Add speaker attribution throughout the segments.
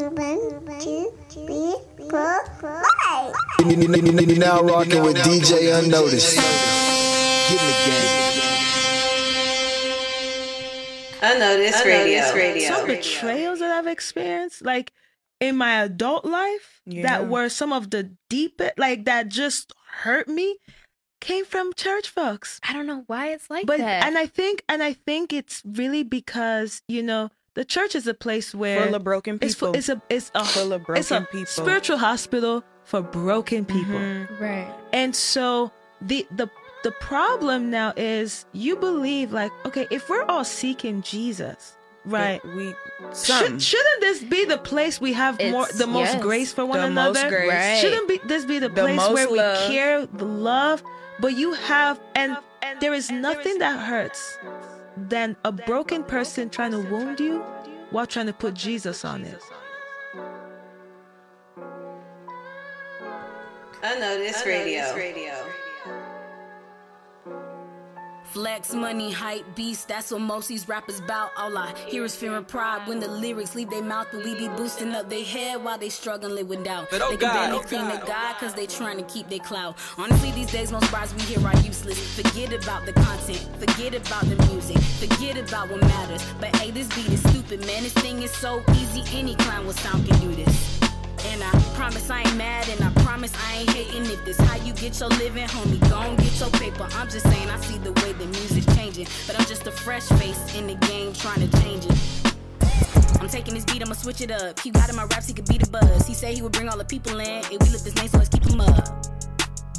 Speaker 1: two, three, four, five.
Speaker 2: Now rocking with DJ Unnoticed. Get in the game.
Speaker 3: Unnoticed, radio. radio.
Speaker 4: Some betrayals that I've experienced, like in my adult life,
Speaker 5: Yeah.
Speaker 4: that were some of the deepest, like that just hurt me, came from church folks.
Speaker 6: I don't know why it's like
Speaker 4: but
Speaker 6: that.
Speaker 4: and I think and I think it's really because you know the church is a place where
Speaker 5: Full of broken
Speaker 4: it's
Speaker 5: people.
Speaker 4: it's a it's a
Speaker 5: Full of broken
Speaker 4: it's a
Speaker 5: broken people.
Speaker 4: spiritual hospital for broken people.
Speaker 5: Mhm.
Speaker 6: right.
Speaker 4: And so the the the problem now is you believe like okay if we're all seeking Jesus, right?
Speaker 5: We some.
Speaker 4: Should, shouldn't this be the place we have more the most
Speaker 6: yes.
Speaker 4: grace for one
Speaker 5: The most
Speaker 4: another?
Speaker 5: grace.
Speaker 6: Right.
Speaker 4: Shouldn't be this be the
Speaker 5: The
Speaker 4: place
Speaker 5: most
Speaker 4: where we
Speaker 5: love.
Speaker 4: care, the love, but you have and there is nothing that hurts than a broken person trying to wound you while trying to put Jesus on it.
Speaker 3: Unnoticed, radio. radio.
Speaker 7: Flex, money, hype, beast, that's what most these rappers bout. All I hear is fear and pride when the lyrics leave their mouth and we be boosting up their head while they struggling with doubt.
Speaker 8: But oh
Speaker 7: they can barely
Speaker 8: oh
Speaker 7: clean
Speaker 8: God,
Speaker 7: their
Speaker 8: oh
Speaker 7: God cause they trying to keep their clout. Honestly, these days most bars we hear are useless. Forget about the content, forget about the music, forget about what matters. But hey, this beat is stupid, man. This thing is so easy, any clown with sound can do this. And I promise I ain't mad, and I promise I ain't hating. If this how you get your living, homie, gon' get your paper. I'm just saying I see the way the music's changing, but I'm just a fresh face in the game trying to change it. I'm taking this beat, I'ma switch it up. He got in my raps, he could beat the buzz. He said he would bring all the people in, and we lift his name, so let's keep him up.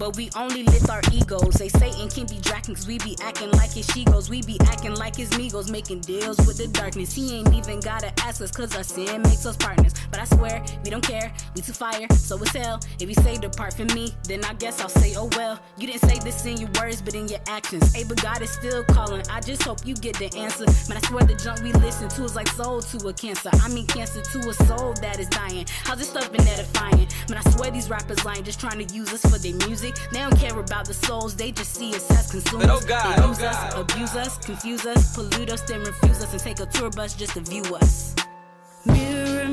Speaker 7: But we only lift our egos. They Satan can be dragging cause we be acting like his she goes. We be acting like his Migos, making deals with the darkness. He ain't even gotta ask us cause our sin makes us partners. But I swear, we don't care. We too fire, so it's hell. If you say depart from me, then I guess I'll say, oh well. You didn't say this in your words, but in your actions. Hey, but God is still calling. I just hope you get the answer. Man, I swear the junk we listen to is like soul to a cancer. I mean, cancer to a soul that is dying. How's this stuff been edifying? Man, I swear these rappers lying, just trying to use us for their music. They don't care about the souls, they just see us as consumers.
Speaker 8: But oh God,
Speaker 7: they
Speaker 8: oh
Speaker 7: use us,
Speaker 8: God, oh
Speaker 7: abuse us, confuse us, pollute us, then refuse us, and take a tour bus just to view us. Mirror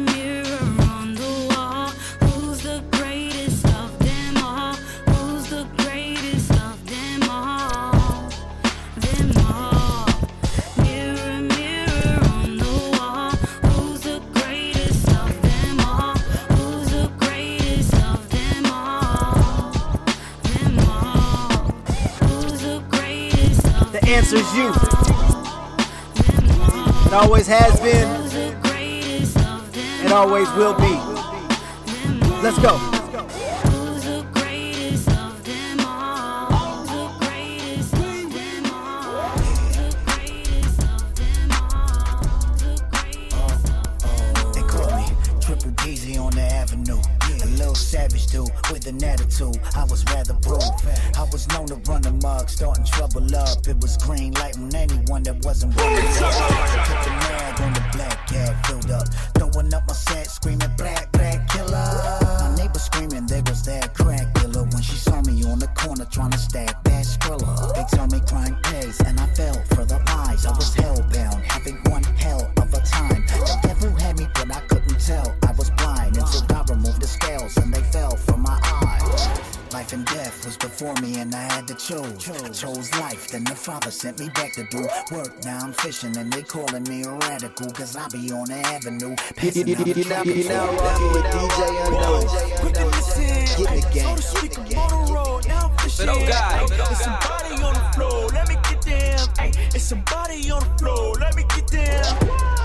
Speaker 9: always has been. It always will be. Let's go.
Speaker 10: An attitude. I was rather brutal. I was known to run the mug, starting trouble up. It was green lighting anyone that wasn't willing to the mag on the black cab filled up. Throwing up my set, screaming black, black killer. My neighbor screaming, there goes that crack dealer. When she saw me on the corner trying to stack that skrilla. They tell me crime pays, and I fell for the lies. I was hellbound, having one hell of a time. Death was before me, and I had to choose. I chose life, then the Father sent me back to do work. Now I'm fishing, and they calling me a radical, cause I be on the avenue. Passing out the
Speaker 2: You now,
Speaker 10: tropical
Speaker 2: you now
Speaker 10: fruit.
Speaker 2: rocking with DJ Unnoticed. Get in the game.
Speaker 8: But oh God, oh
Speaker 11: It's
Speaker 8: God.
Speaker 11: somebody on the floor, let me get them. Ay, it's somebody on the floor, let me get them.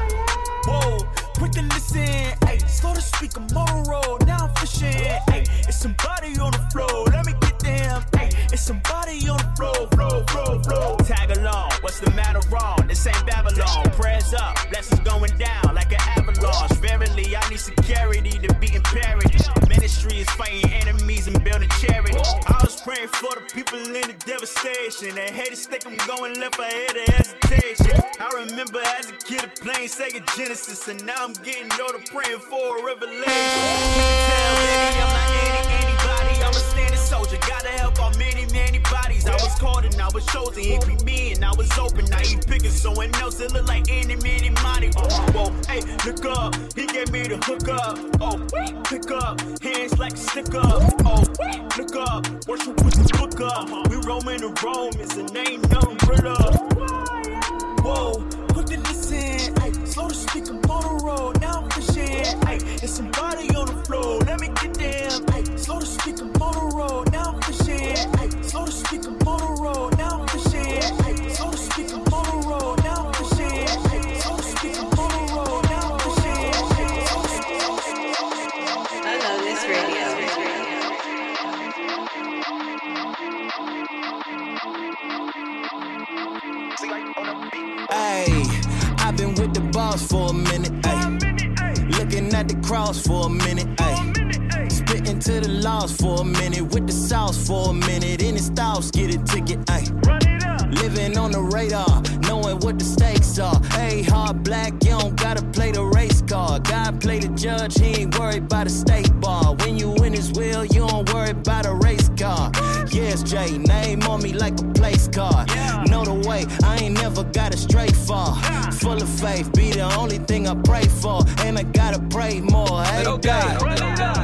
Speaker 11: Whoa, quick to listen. Ay, slow to speak, I'm on the road, now I'm fishing. Ay, it's somebody on the floor, let me get them. Ay, it's somebody on the floor, floor, floor, floor. Tag along, what's the matter wrong? This ain't Babylon. Prayers up, blessings going down like an avalanche. Verily, I need security to be in parity. Ministry is fighting enemies and building charity. I was praying for the people in the devastation. They haters think I'm going left ahead of hesitation. I remember as a kid playing Sega Genesis, and now I'm getting older praying for a revelation. Tell baby, I'm not any anybody. I'm a standing soldier. Gotta help I was called and I was chosen. He be me and I was open. Now he picking someone else. It look like any, mini, money. Oh, whoa, hey, look up. He gave me the hook up. Oh, pick up. Hands like a stick up. Oh, look up. Watch Worship with the book up. We roaming the Romans and ain't no umbrella. Whoa, put the listen. Ay, slow the speaker, motor road. Now I'm fishing. Ay, there's somebody on the floor. Let me get them.
Speaker 12: With the boss for a minute. Ay. Looking at the cross for a minute. Ay. Spitting to the laws for a minute. With the sauce for a minute. Any styles, get a ticket. Ay. Living on the radar, knowing what the stakes are. Hey, hard black, you don't gotta play the race card. God play the judge, he ain't worried about the state bar. When you win his will, you don't worry about a race car. Yes, Jay, name on me like a place card. Know the way, I ain't never got it straight far. Full of faith, be the only thing I pray for. And I gotta pray more. Hey, oh oh God.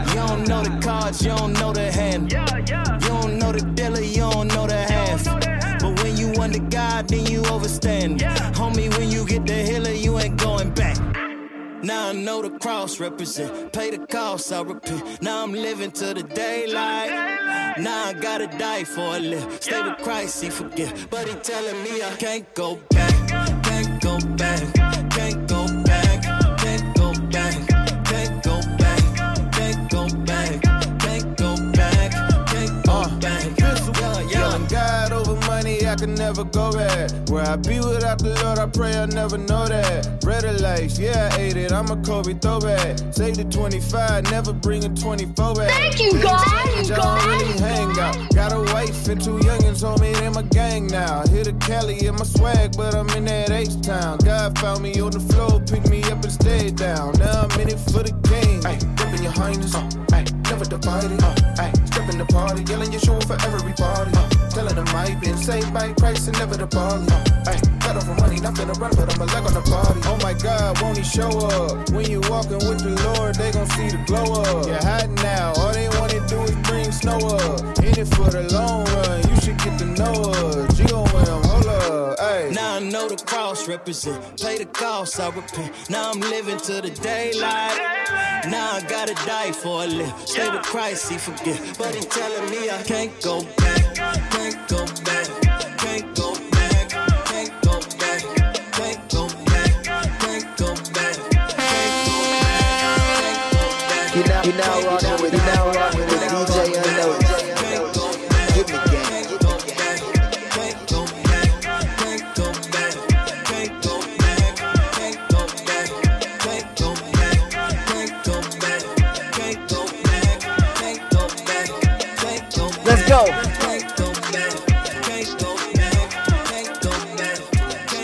Speaker 12: You don't know the cards, you don't know the hand. You don't know the dealer, you don't know the half. But when you under God, then you overstand. Homie, when you get the healer, you ain't going back. Now I know the cross represent. Pay the cost, I repent. Now I'm living to the daylight. Now I gotta die for a live. Stay with Christ, he forget. But he telling me I can't go back. Can't go back.
Speaker 13: Never go back. Where I be without the Lord, I pray I never know that. Bread of life, yeah, I ate it. I'm a Kobe throwback. Save the 25, never bring a 24 back.
Speaker 7: Thank you, God.
Speaker 13: I don't really hang out. Got a wife and two youngins on me, they my gang now. Hit a Cali in my swag, but I'm in that H town. God found me on the floor, picked me stayed down. Now I'm in it for the game. Ay, ripping your highness, uh, ay, never divided. Uh, ay, stepping the party, yelling your show for everybody. Uh, telling them I been saved by Christ and never the barley. Uh, ay, cut off for money, not finna run, but I'm a leg on the party. Oh my God, won't he show up? When you walking with the Lord, they gon' see the glow up. You're hot now, all they wanna do is bring snow up. In it for the long run, you should get to know us. G
Speaker 12: cross represent. Pay the cost, I repent. Now I'm living to the daylight. Now I gotta die for a live. Stay with Christ, he forget. But he telling me I can't go back. Can't go back. Can't go back. Can't go back. Can't go back.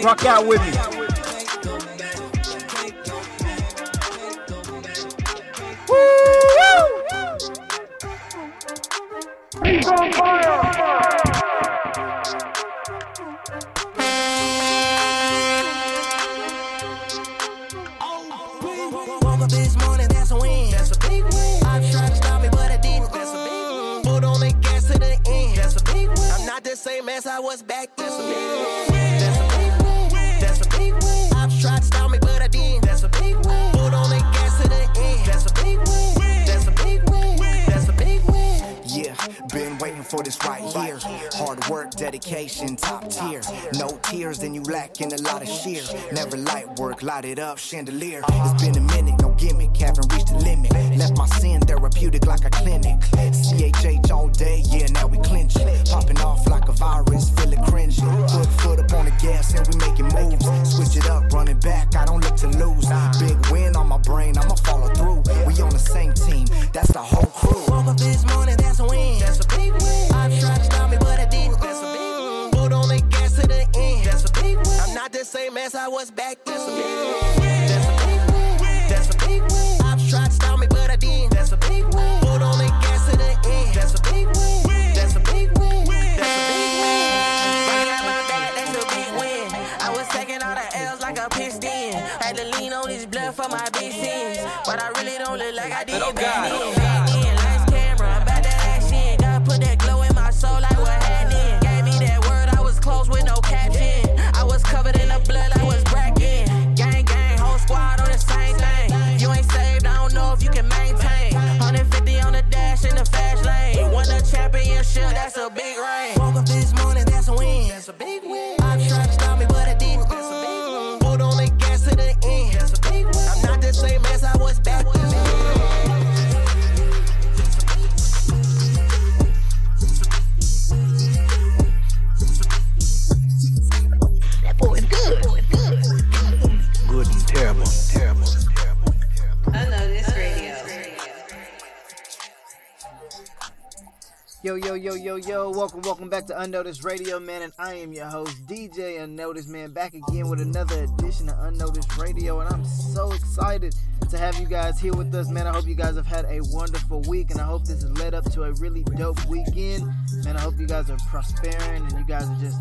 Speaker 14: Rock out with me.
Speaker 15: Dedication, top tier. No tears, then you lacking a lot of sheer. Never light work, light it up, chandelier. It's been a minute, no gimmick, haven't reached the limit. Left my sin therapeutic like a clinic. CHH all day, yeah, now we clinching. Popping off like a virus, feel it cringing. Put foot up on the gas and we making moves. Switch it up, running back, I don't look to lose. Big win on my brain, I'ma follow through. We on the same team, that's the whole crew.
Speaker 16: Woke up this morning, that's a win. That's a big win. I've tried to stop me, but I not the same as I was back then. That's a big win. That's a big win. That's a big win. I've tried to stop me, but I didn't. That's a big win. Put on the gas to the end. That's a big win. That's a big win. That's a big win.
Speaker 17: My back, that's a big win. I was taking all the L's like a piston. Had to lean on this blood for my big sins. But I really don't look like I
Speaker 2: did
Speaker 14: Oh God.
Speaker 18: Yo, yo, yo, yo. Welcome, welcome back to Unnoticed Radio, man. And I am your host, DJ Unnoticed, man. Back again with another edition of Unnoticed Radio. And I'm so excited to have you guys here with us, man. I hope you guys have had a wonderful week. And I hope this has led up to a really dope weekend. Man, I hope you guys are prospering and you guys are just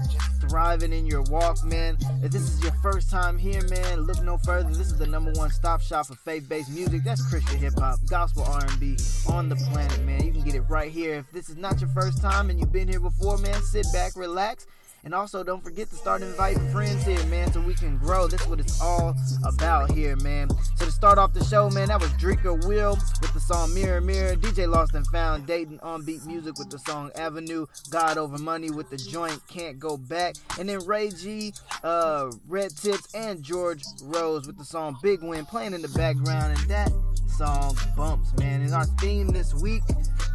Speaker 18: thriving in your walk, man. If this is your first time here, man, look no further. This is the number one stop shop for faith-based music. That's Christian hip hop, gospel R&B on the planet, man. You can get it right here. If this is not your first time and you've been here before, man, sit back, relax. And also, don't forget to start inviting friends here, man, so we can grow. That's what it's all about here, man. So to start off the show, man, that was Drinker Will with the song Mirror Mirror. DJ Lost and Found Dayton on Beat Music with the song Avenue. God Over Money with the joint Can't Go Back. And then Ray G, uh, Red Tips, and George Rose with the song Big Win playing in the background. And that song bumps, man. And our theme this week,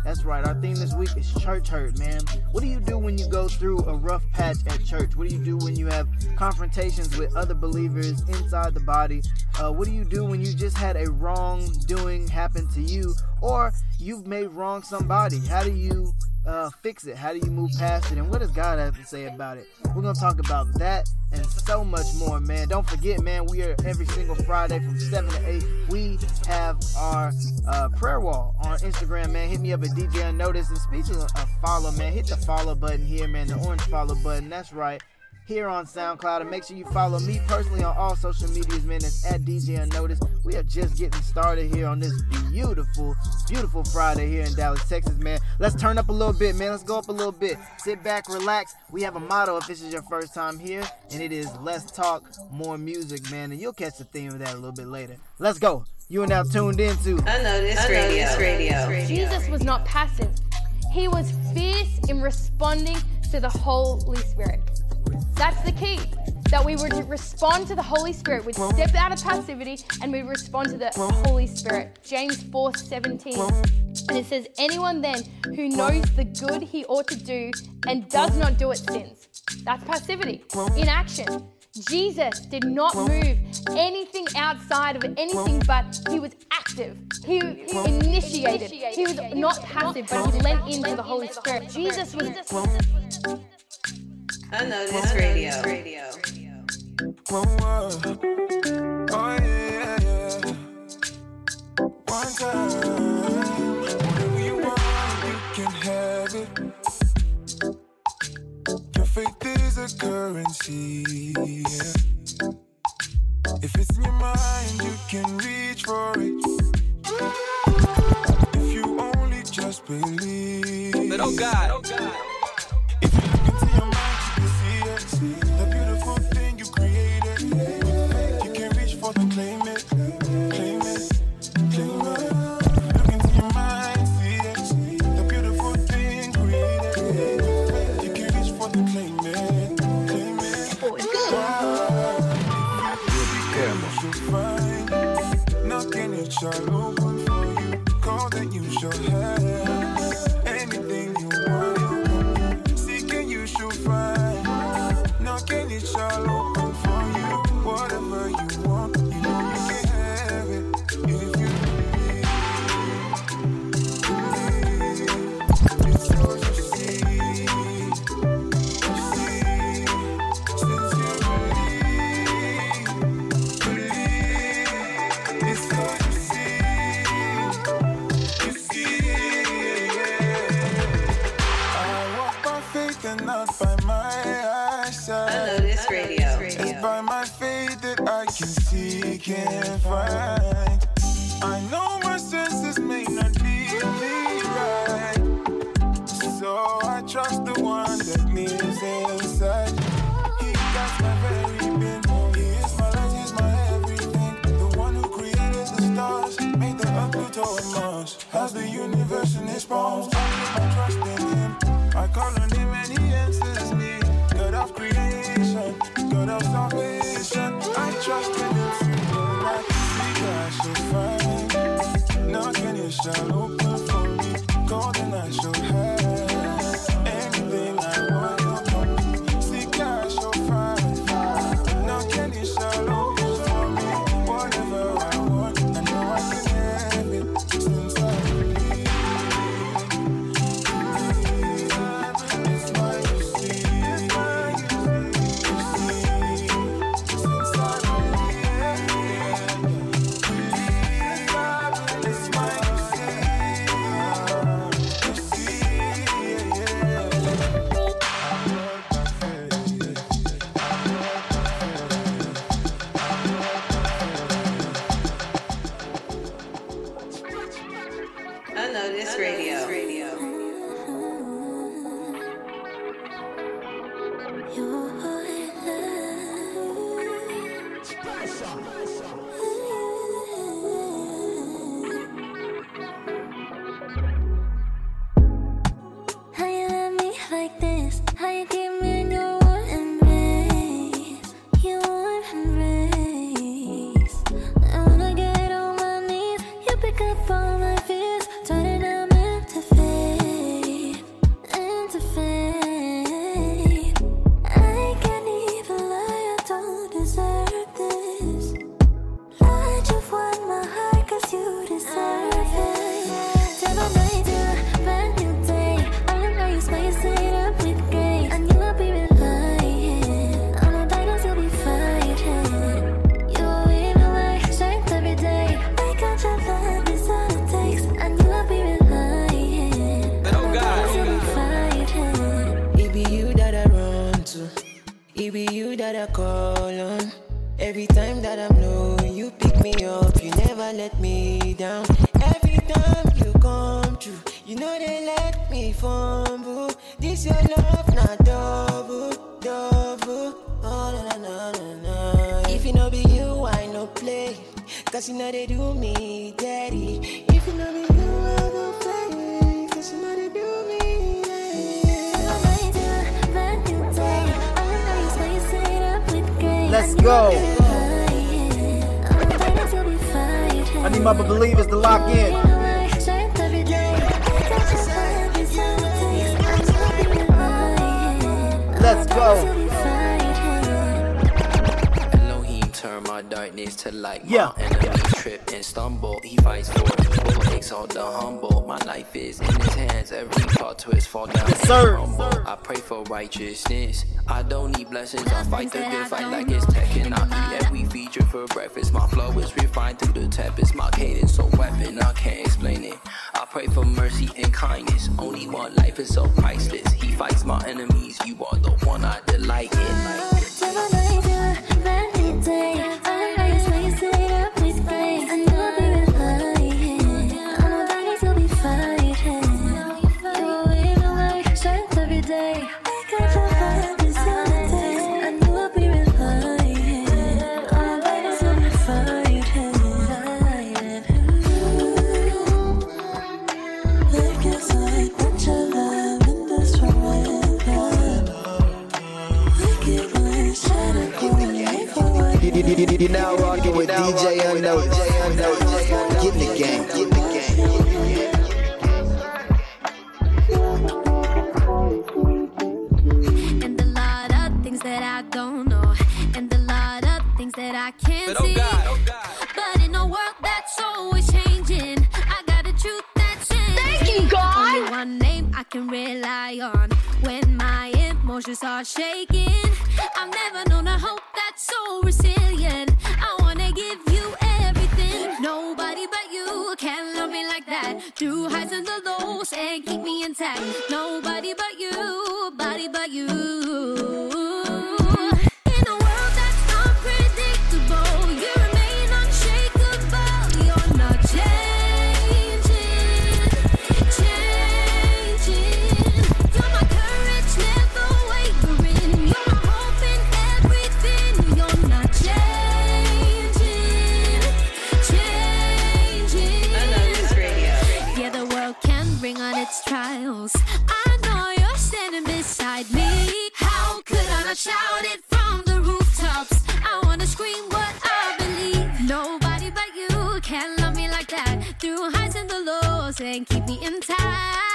Speaker 18: that's right, our theme this week is church hurt, man. What do you do when you go through a rough patch at church? What do you do when you have confrontations with other believers inside the body? Uh, what do you do when you just had a wrongdoing happen to you or you've made wrong somebody? How do you uh, fix it? How do you move past it? And what does God have to say about it? We're going to talk about that and so much more, man. Don't forget, man, we are every single Friday from 7 to 8. We have our uh, prayer wall on Instagram, man. Hit me up at DJ Unnoticed. And speaking of follow, man, hit the follow button here, man, the orange follow button. That's right here on SoundCloud. And make sure you follow me personally on all social medias, man. It's at DJ Unnoticed. We are just getting started here on this beautiful, beautiful Friday here in Dallas, Texas, man. Let's turn up a little bit, man. Let's go up a little bit. Sit back, relax. We have a motto if this is your first time here, and it is less talk, more music, man. And you'll catch the theme of that a little bit later. Let's go. You are now tuned into
Speaker 14: Unnoticed Radio. This radio.
Speaker 19: Jesus was not passive. He was fierce in responding to the Holy Spirit. That's the key. That we would respond to the Holy Spirit. We'd step out of passivity and we'd respond to the Holy Spirit. James 4 17. And it says, Anyone then who knows the good he ought to do and does not do it sins. That's passivity. Inaction. Jesus did not move anything outside of anything, but he was active. He, he initiated. He was not passive, but he lent into the Holy Spirit. Jesus was.
Speaker 14: Unnoticed Radio. Radio.
Speaker 20: Oh, yeah, yeah. One time, whatever you want, you can have it. Your faith is a currency. yeah. If it's in your mind, you can reach for it. If you only just believe.
Speaker 21: But oh God,
Speaker 20: If can see, can't find. I know my senses may not be right, so I trust the one that lives inside. He got my very being, he is my light, he is my everything.
Speaker 14: The one
Speaker 20: who created the stars, made the earth, Pluto, and Mars. Has the universe in his palms. I put my trust in him. I call on him and he answers me. God of creation, God of salvation trusting him single like I shall you shall open for me. Golden, eyes shall have.
Speaker 22: up all
Speaker 23: enemies, you are the one I delight in.
Speaker 22: Keep me in
Speaker 23: Nobody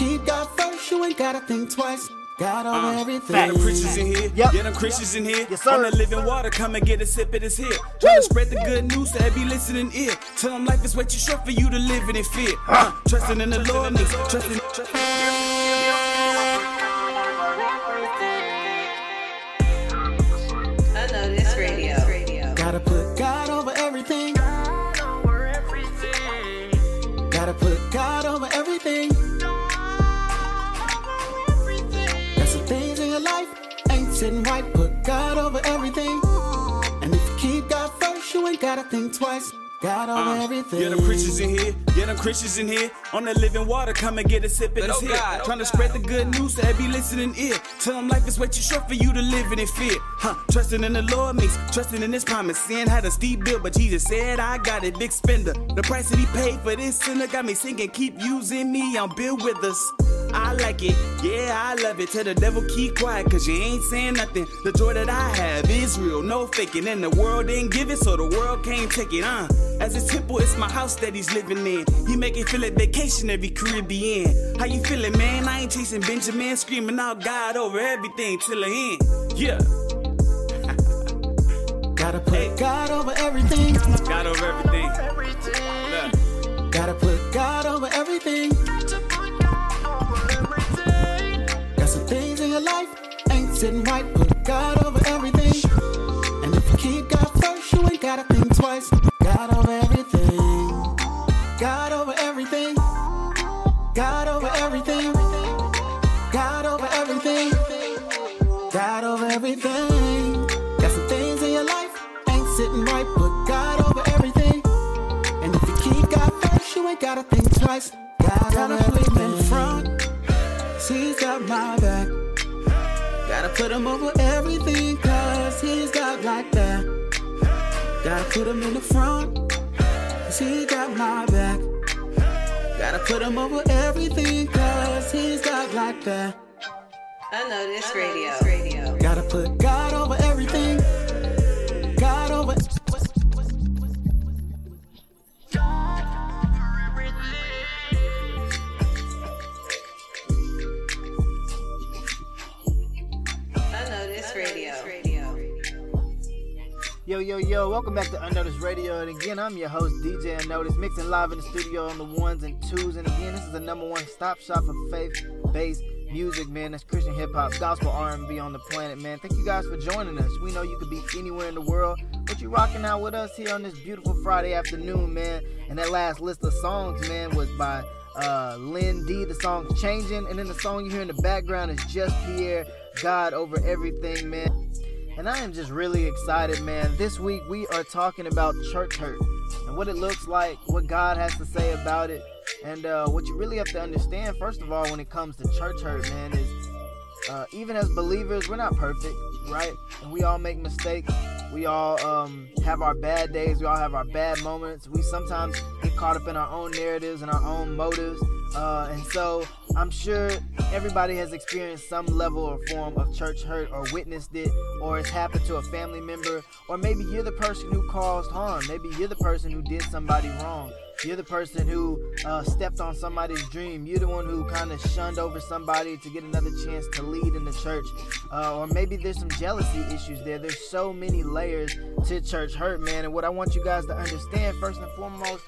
Speaker 23: keep
Speaker 24: God
Speaker 25: first, you ain't gotta think twice. God over everything.
Speaker 11: Fat Christians in here.
Speaker 18: Yep.
Speaker 11: Yeah, them Christians in here.
Speaker 18: Yes, sir.
Speaker 11: On the living water, come and get a sip of this here. Trying to spread the good news to every listening ear. Tell them life is way too short for you to live it in fear. Uh, trusting in the Lord means trusting.
Speaker 3: Unnoticed Radio. Radio.
Speaker 25: Gotta put God over everything. And if you keep God first, you ain't gotta think twice. God over uh, everything.
Speaker 11: Yeah, them Christians in here. Yeah, them Christians in here. On the living water, come and get a sip of this
Speaker 24: oh
Speaker 11: here.
Speaker 24: God, oh
Speaker 11: Trying to
Speaker 24: God,
Speaker 11: spread oh the good news to every listening ear. Tell them life is way too short for you to live it in fear. Huh? Trusting in the Lord means trusting in His promise. Sin had a steep bill, but Jesus said, I got it, big spender. The price that He paid for this sinner got me singing, keep using me. I'm Bill Withers. I like it, yeah, I love it. Tell the devil keep quiet, cause you ain't saying nothing. The joy that I have is real, no faking. And the world didn't give it, so the world can't take it, uh. As a temple, it's my house that he's living in. He make it feel like vacation every Caribbean. How you feeling, man? I ain't chasing Benjamin, screaming out God over everything till the end. Yeah.
Speaker 25: Gotta put God over everything.
Speaker 11: God over everything. Look.
Speaker 25: Gotta put God over everything. Life ain't sitting right. Put God over everything. And if you keep God first, you ain't gotta think twice. God over everything. God over everything. God over everything. God over everything. God over everything. Got some things in your life ain't sitting right. Put God over everything. And if you keep God first, you ain't gotta think twice. God over everything in front. See, he's got my back. Gotta put him over everything, cause he's got like that. Gotta put him in the front. Cause he got my back. Gotta put him over everything, cause he's got like that.
Speaker 3: I Unnoticed Radio. Radio.
Speaker 25: Gotta put God
Speaker 18: Yo, yo, yo, welcome back to Unnoticed Radio. And again, I'm your host, DJ Unnoticed, mixing live in the studio on the ones and twos. And again, this is the number one stop shop for faith-based music, man. That's Christian hip hop, gospel R&B on the planet, man. Thank you guys for joining us. We know you could be anywhere in the world, but you're rocking out with us here on this beautiful Friday afternoon, man. And that last list of songs, man, was by uh, Lynn D. The song's Changing. And then the song you hear in the background is Just Pierre, God Over Everything, man. And I am just really excited, man. This week we are talking about church hurt and what it looks like, what God has to say about it, and uh, what you really have to understand, first of all, when it comes to church hurt, man, is uh, even as believers, we're not perfect, right? And we all make mistakes. We all um, have our bad days. We all have our bad moments. We sometimes get caught up in our own narratives and our own motives. Uh, and so I'm sure everybody has experienced some level or form of church hurt or witnessed it or it's happened to a family member or maybe you're the person who caused harm. Maybe you're the person who did somebody wrong. You're the person who uh, stepped on somebody's dream. You're the one who kind of shunned over somebody to get another chance to lead in the church. Uh, or maybe there's some jealousy issues there. There's so many layers to church hurt, man. And what I want you guys to understand, first and foremost,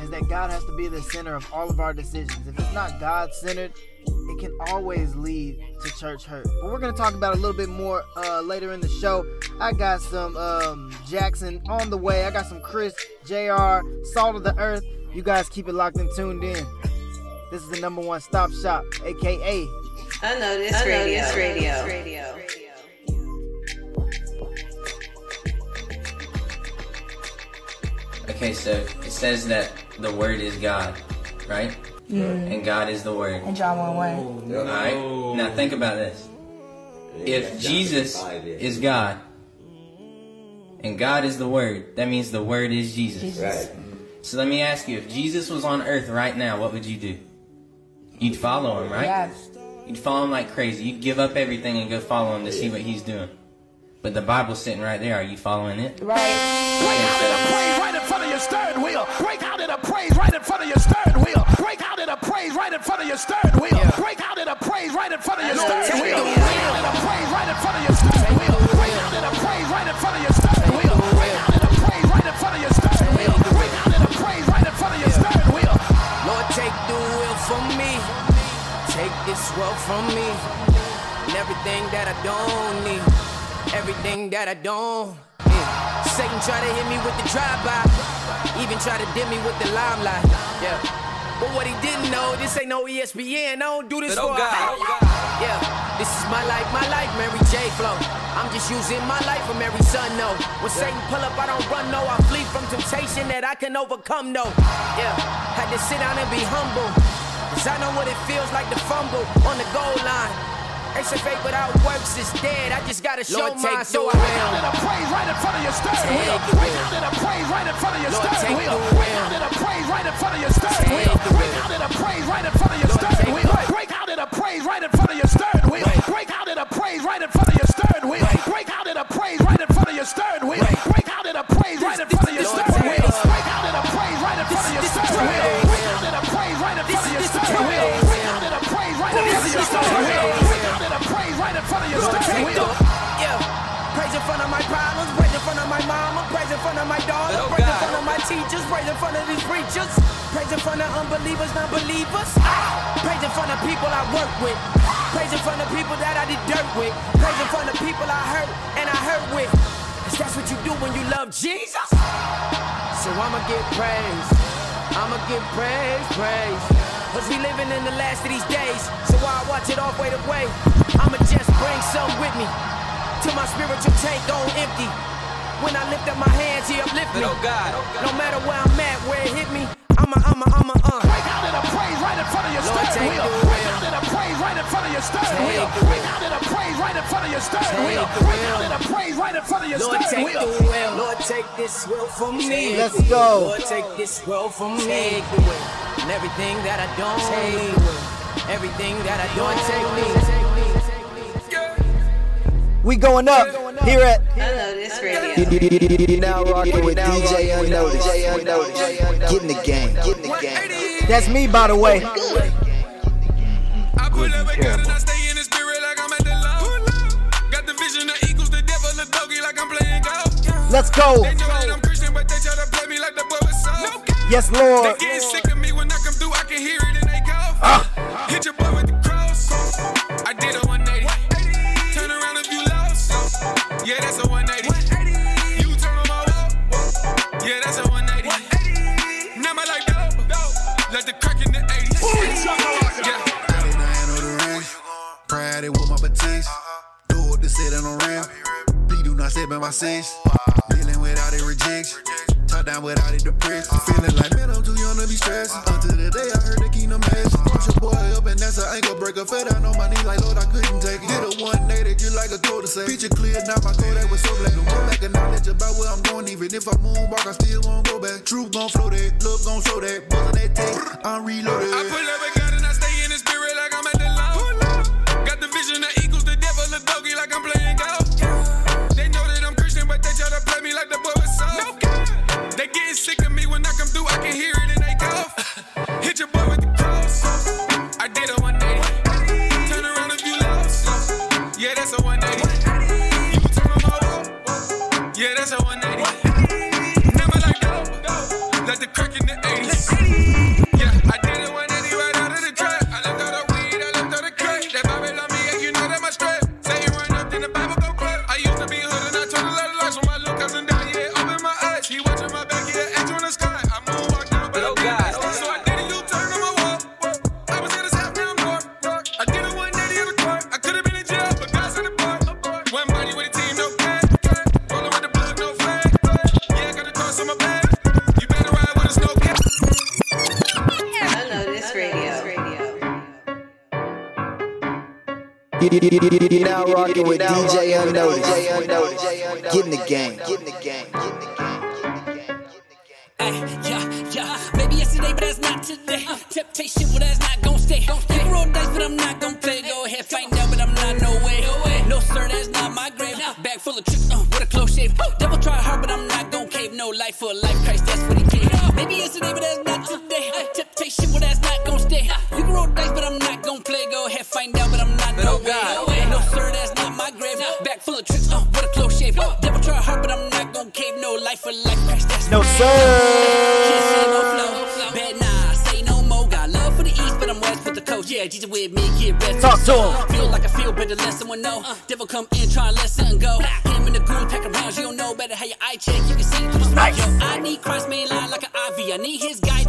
Speaker 18: is that God has to be the center of all of our decisions. If it's not God centered, it can always lead to church hurt. But we're going to talk about a little bit more uh, later in the show. I got some um, Jackson on the way. I got some Chris, JR, Salt of the Earth. You guys keep it locked and tuned in. This is the number one stop shop, aka
Speaker 3: Unnoticed Radio. Radio. Radio.
Speaker 26: Okay, so it says that the word is God, right?
Speaker 27: Yeah. Mm.
Speaker 26: And God is the word.
Speaker 27: And John 1 1.
Speaker 26: Alright? Now think about this. If Jesus is God and God is the word, that means the word is Jesus.
Speaker 27: Jesus. Right.
Speaker 26: So let me ask you, if Jesus was on earth right now, what would you do? You'd follow him, right?
Speaker 27: Yeah.
Speaker 26: You'd follow him like crazy. You'd give up everything and go follow him to see what he's doing. But the Bible's sitting right there. Are you following it?
Speaker 27: Right.
Speaker 5: Break out in a praise right in front of your steering wheel. Break out in a praise right in praise right in front of your steering wheel. Break out in a praise right in front of your steering wheel. Break out in a praise right in front of your steering wheel. Break out in a praise right in front of your steering wheel. Break out in a praise right in front of your steering wheel. Break out in a praise right in front of your steering wheel.
Speaker 16: Lord, take the wheel from me. Take this world from me. And everything that I don't need. Everything that I don't. Satan try to hit me with the drive-by. Even try to dim me with the limelight. Yeah. But what he didn't know, this ain't no ESPN. I don't do this
Speaker 28: But oh
Speaker 16: for
Speaker 28: oh God,
Speaker 16: hype.
Speaker 28: oh God.
Speaker 16: Yeah, this is my life, my life, Mary J. Flow. I'm just using my life for Mary Son, no. When Satan pull up, I don't run, no. I flee from temptation that I can overcome, no. Yeah, had to sit down and be humble. Cause I know what it feels like to fumble on the goal line. SFA without works is dead. I just gotta show
Speaker 5: Lord,
Speaker 16: mine,
Speaker 5: take
Speaker 16: so
Speaker 5: the
Speaker 16: I
Speaker 5: wheel. Break out in a praise right in front of your steering
Speaker 16: Take
Speaker 5: wheel.
Speaker 16: the
Speaker 5: Break
Speaker 16: wheel.
Speaker 5: out in a praise right in front of your
Speaker 16: Lord,
Speaker 5: steering
Speaker 16: take
Speaker 5: wheel.
Speaker 16: the
Speaker 5: Break
Speaker 16: wheel.
Speaker 5: out in a praise right in front of your steering wheel.
Speaker 16: Take the
Speaker 5: Break
Speaker 16: wheel.
Speaker 5: out in a praise right in front of your steering wheel.
Speaker 16: With, praise in front of people that I did dirt with, praise in front of people I hurt and I hurt with. Cause that's what you do when you love Jesus. So I'ma get praise. I'ma get praise, praise. Cause we living in the last of these days. So while I watch it all fade away, I'ma just bring some with me. Till my spiritual tank go empty. When I lift up my hands, he uplift me.
Speaker 28: Oh God,
Speaker 16: No matter where I'm at, where it hit me, I'ma, I'ma, I'ma, uh.
Speaker 5: Break out in a praise right in front of your
Speaker 16: Lord,
Speaker 5: steering wheel. Front of your steering wheel.
Speaker 16: the
Speaker 5: Break
Speaker 16: wheel.
Speaker 5: out in a praise right in front of your steering wheel.
Speaker 16: the
Speaker 5: Break
Speaker 16: wheel.
Speaker 5: out in a praise right in front of your
Speaker 16: Lord,
Speaker 5: steering
Speaker 16: take
Speaker 5: wheel.
Speaker 16: the wheel. Lord, take this will from me.
Speaker 18: Let's go.
Speaker 16: Lord, take this will from me. Take the wheel. And everything that I don't take, Everything that I don't take me.
Speaker 18: We going up here at
Speaker 3: Unnoticed Radio.
Speaker 2: You now rocking with DJ Unnoticed. Get in the game. Get in the game.
Speaker 18: That's me, by the way.
Speaker 5: I pull up a I stay in the spirit like I'm at the low. Got the vision that equals the devil, the doggy like I'm playing golf.
Speaker 18: Let's go.
Speaker 5: They know
Speaker 15: seats. Dealing with all the rejects. Talk
Speaker 29: down without it depressed. I'm feeling like, man, I'm too young to be stressing. Until the day I heard the kingdom message. Push your boy up and that's an ankle breaker. Fell down on my knee like, Lord, I couldn't take it. Did a 180 just like a say. Picture clear, now my code that was so black. No more lack of knowledge about where I'm going. Even if I moonwalk, I still won't go back. Truth gon' flow that, look gon' show that. Buzzing that text, I'm reloaded.
Speaker 30: I pull up God and I stay in the spirit like I'm at the law. Got the vision that equals the devil, a doggy like I'm playing Sick of me when I come through, I can hear it in they cough. Hit your boy you now
Speaker 2: rocking with DJ Unnoticed. Get in the game. Get in the game.
Speaker 8: Ay, yeah, yeah. Maybe yesterday, but that's not today. Temptation, well, that's not gon' stay. You can roll dice, but I'm not gon' play. Go ahead, find out, but I'm not no way. No, sir, that's not my grave. Bag full of tricks, uh, with a close shave. Devil try hard, but I'm not gon' cave. No life for life, the coast. Yeah, Jesus with me, get ready.
Speaker 18: Talk to him.
Speaker 8: Feel like I feel better, let someone know. Devil come in, try and let something go. Him in the goon, pack around, you don't know better. How your eye check, you can see through the smoke. Yo, I need Christ main line like an IV. I need his guidance,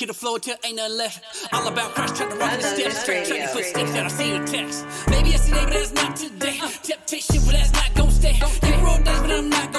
Speaker 8: your the floor till ain't nothing left. All about Christ, trying to rock the steps, track
Speaker 14: radio.
Speaker 8: the footsteps that I see the text. Maybe yesterday, but that's not today. Temptation, but that's not gon' stay. You roll dice, but I'm not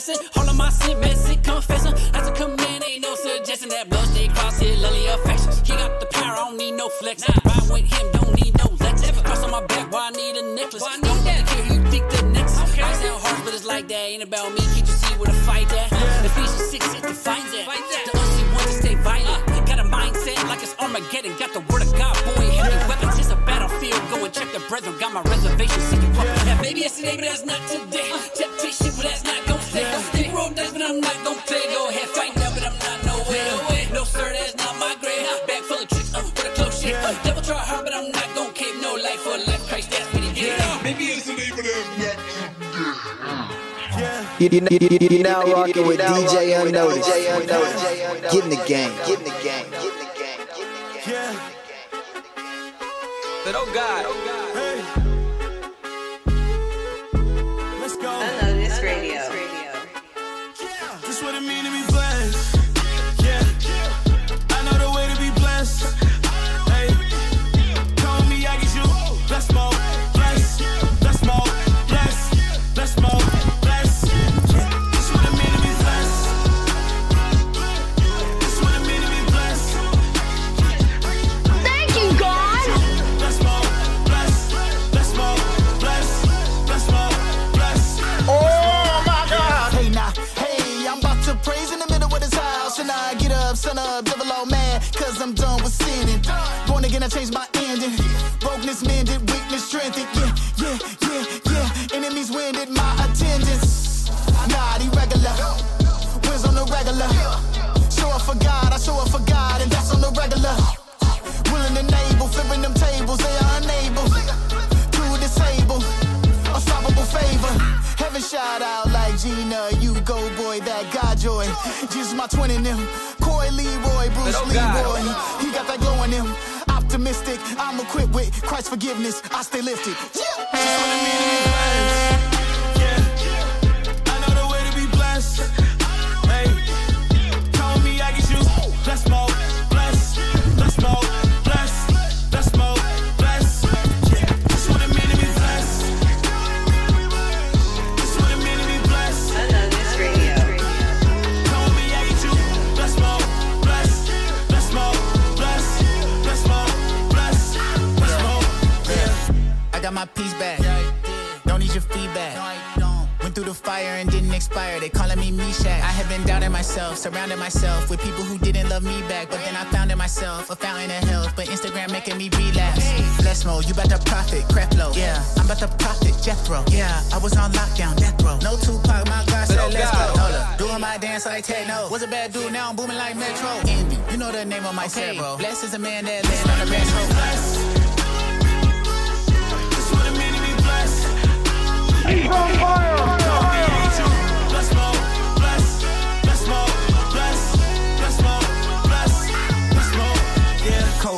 Speaker 8: blessing. All of my sin, message, confessing. That's a command, ain't no suggestion. That blood stay cross here, lily affection. He got the power, I don't need no flex. Ride with him, don't need no lex. Cross on my back, why I need a necklace? i Don't really care who you think the next. I sound harsh, but it's like that. Ain't about me, can't you see where the fight at? Ephesians 6, it defines that. The unseen one to stay violent. Got a mindset like it's Armageddon. Got the word of God, boy, heavy weapons. It's a battlefield. Go and check the brethren. Got my reservation. See you up. Yeah, maybe yesterday, but that's not today. You,
Speaker 2: you, you, you, you now rocking with DJ Unnoticed. Get in the game. Get in the game.
Speaker 12: Just my twin in them. Coy Leroy, Bruce
Speaker 21: Oh,
Speaker 12: Leroy. He got that glow in him. Optimistic, I'm equipped with Christ's forgiveness. I stay lifted.
Speaker 11: I
Speaker 31: myself, surrounding myself with people who didn't love me back. But then I found in myself a fountain of health. But Instagram making me relapse. Bless mode, you about to profit, crap low. Yeah, I'm about to profit, Jethro. Yeah, I was on lockdown, death row. No Tupac, my God said,
Speaker 21: Oh,
Speaker 31: let's
Speaker 21: God.
Speaker 31: go. Hold up, doing my dance like techno. Was a bad dude, now I'm booming like Metro. Envy, you know the name of my set, bro. Bless is a man that lives on the best hope.
Speaker 11: This what it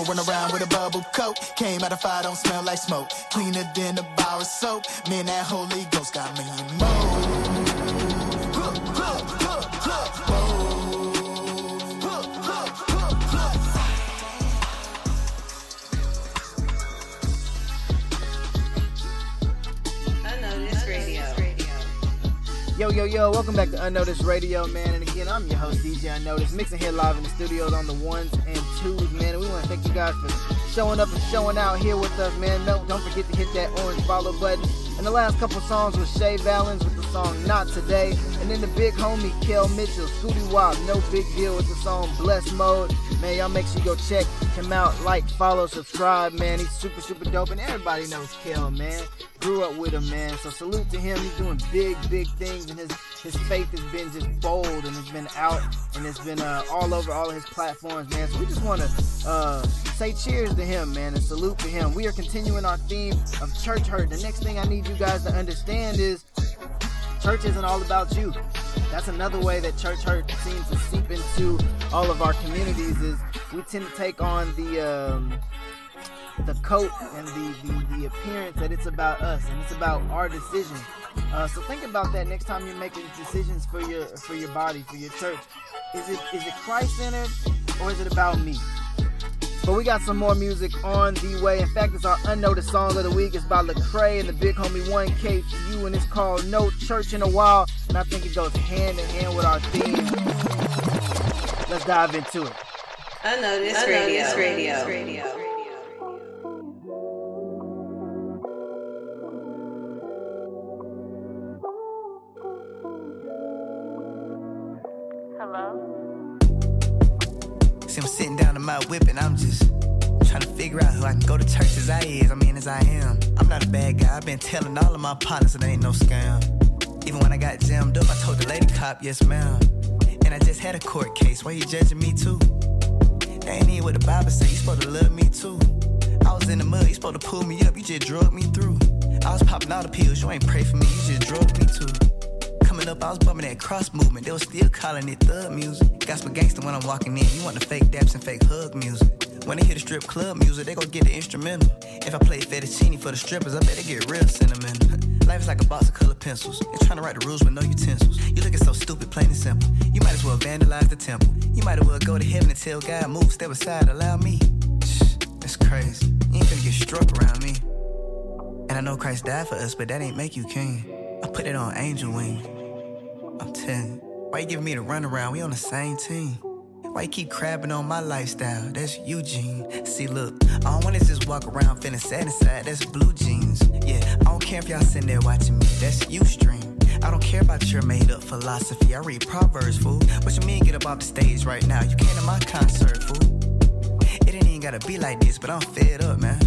Speaker 12: run around with a bubble coat. Came out of fire, don't smell like smoke. Cleaner than a bar of soap. Man, that Holy Ghost got me in mode.
Speaker 18: Yo, yo, yo, welcome back to Unnoticed Radio, man. And again, I'm your host, DJ Unnoticed, mixing here live in the studios on the ones and twos, man. And we want to thank you guys for showing up and showing out here with us, man. No, don't forget to hit that orange follow button. And the last couple songs was Shay Valens with the song Not Today. And then the big homie, Kel Mitchell, Scooty Wop, no big deal with the song Blessed Mode. Man, y'all make sure you go check him out, like, follow, subscribe, man. He's super, super dope. And everybody knows Kel, man. Grew up with him, man. So salute to him. He's doing big, big things, and his his faith has been just bold, and it's been out, and it's been uh, all over all of his platforms, man. So we just want to uh, say cheers to him, man, and salute to him. We are continuing our theme of church hurt. The next thing I need you guys to understand is church isn't all about you. That's another way that church hurt seems to seep into all of our communities. Is we tend to take on the um, the coat and the, the, the appearance that it's about us and it's about our decision. Uh, so think about that next time you're making decisions for your for your body, for your church. Is it is it Christ centered or is it about me? But we got some more music on the way. In fact, it's our unnoticed song of the week. It's by Lecrae and the Big Homie 1K Phew, and it's called No Church in a While. And I think it goes hand in hand with our theme. Let's dive into it.
Speaker 14: I know this
Speaker 19: I
Speaker 14: radio.
Speaker 19: this radio.
Speaker 14: radio.
Speaker 22: Hello?
Speaker 31: See, I'm sitting down in my whip and I'm just trying to figure out who I can go to church as I is. I mean, as I am. I'm not a bad guy. I've been telling all of my partners it ain't no scam. Even when I got jammed up, I told the lady cop, yes, ma'am. And I just had a court case. Why you judging me too? That ain't even what the Bible say. You supposed to love me too. I was in the mud. You supposed to pull me up. You just drug me through. I was popping all the pills. You ain't pray for me. You just drug me too. Coming up, I was bumping that cross movement. They was still calling it thug music. Gospel gangster when I'm walking in. You want the fake daps and fake hug music. When they hear the strip club music, they gon' get the instrumental. If I play fettuccine for the strippers, I better get real sentimental. Life is like a box of colored pencils. You're trying to write the rules with no utensils. You looking so stupid, plain and simple. You might as well vandalize the temple. You might as well go to heaven and tell God, move, step aside, allow me. Shh, That's crazy. You ain't finna get struck around me. And I know Christ died for us, but that ain't make you king. I put it on angel wing. I'm telling you. Why you giving me the runaround? We on the same team. Why you keep crabbing on my lifestyle? That's Eugene. See, look, I don't wanna just walk around feeling sad inside. That's blue jeans. Yeah, I don't care if y'all sitting there watching me. That's you stream. I don't care about your made up philosophy. I read Proverbs, fool. What you mean get up off the stage right now? You came to my concert, fool. It ain't even gotta be like this, but I'm fed up, man.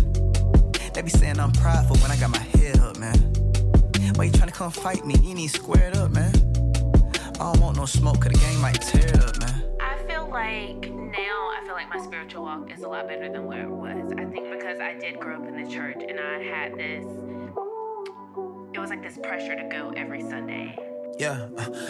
Speaker 31: They be saying I'm prideful when I got my head up, man. Why you trying to come fight me? You need squared up, man. I don't want no smoke, cause the game might tear it up, man.
Speaker 32: I feel like now I feel like my spiritual walk is a lot better than where it was. I think because I did grow up in the church and I had this it was like this pressure to go every Sunday.
Speaker 14: Yeah,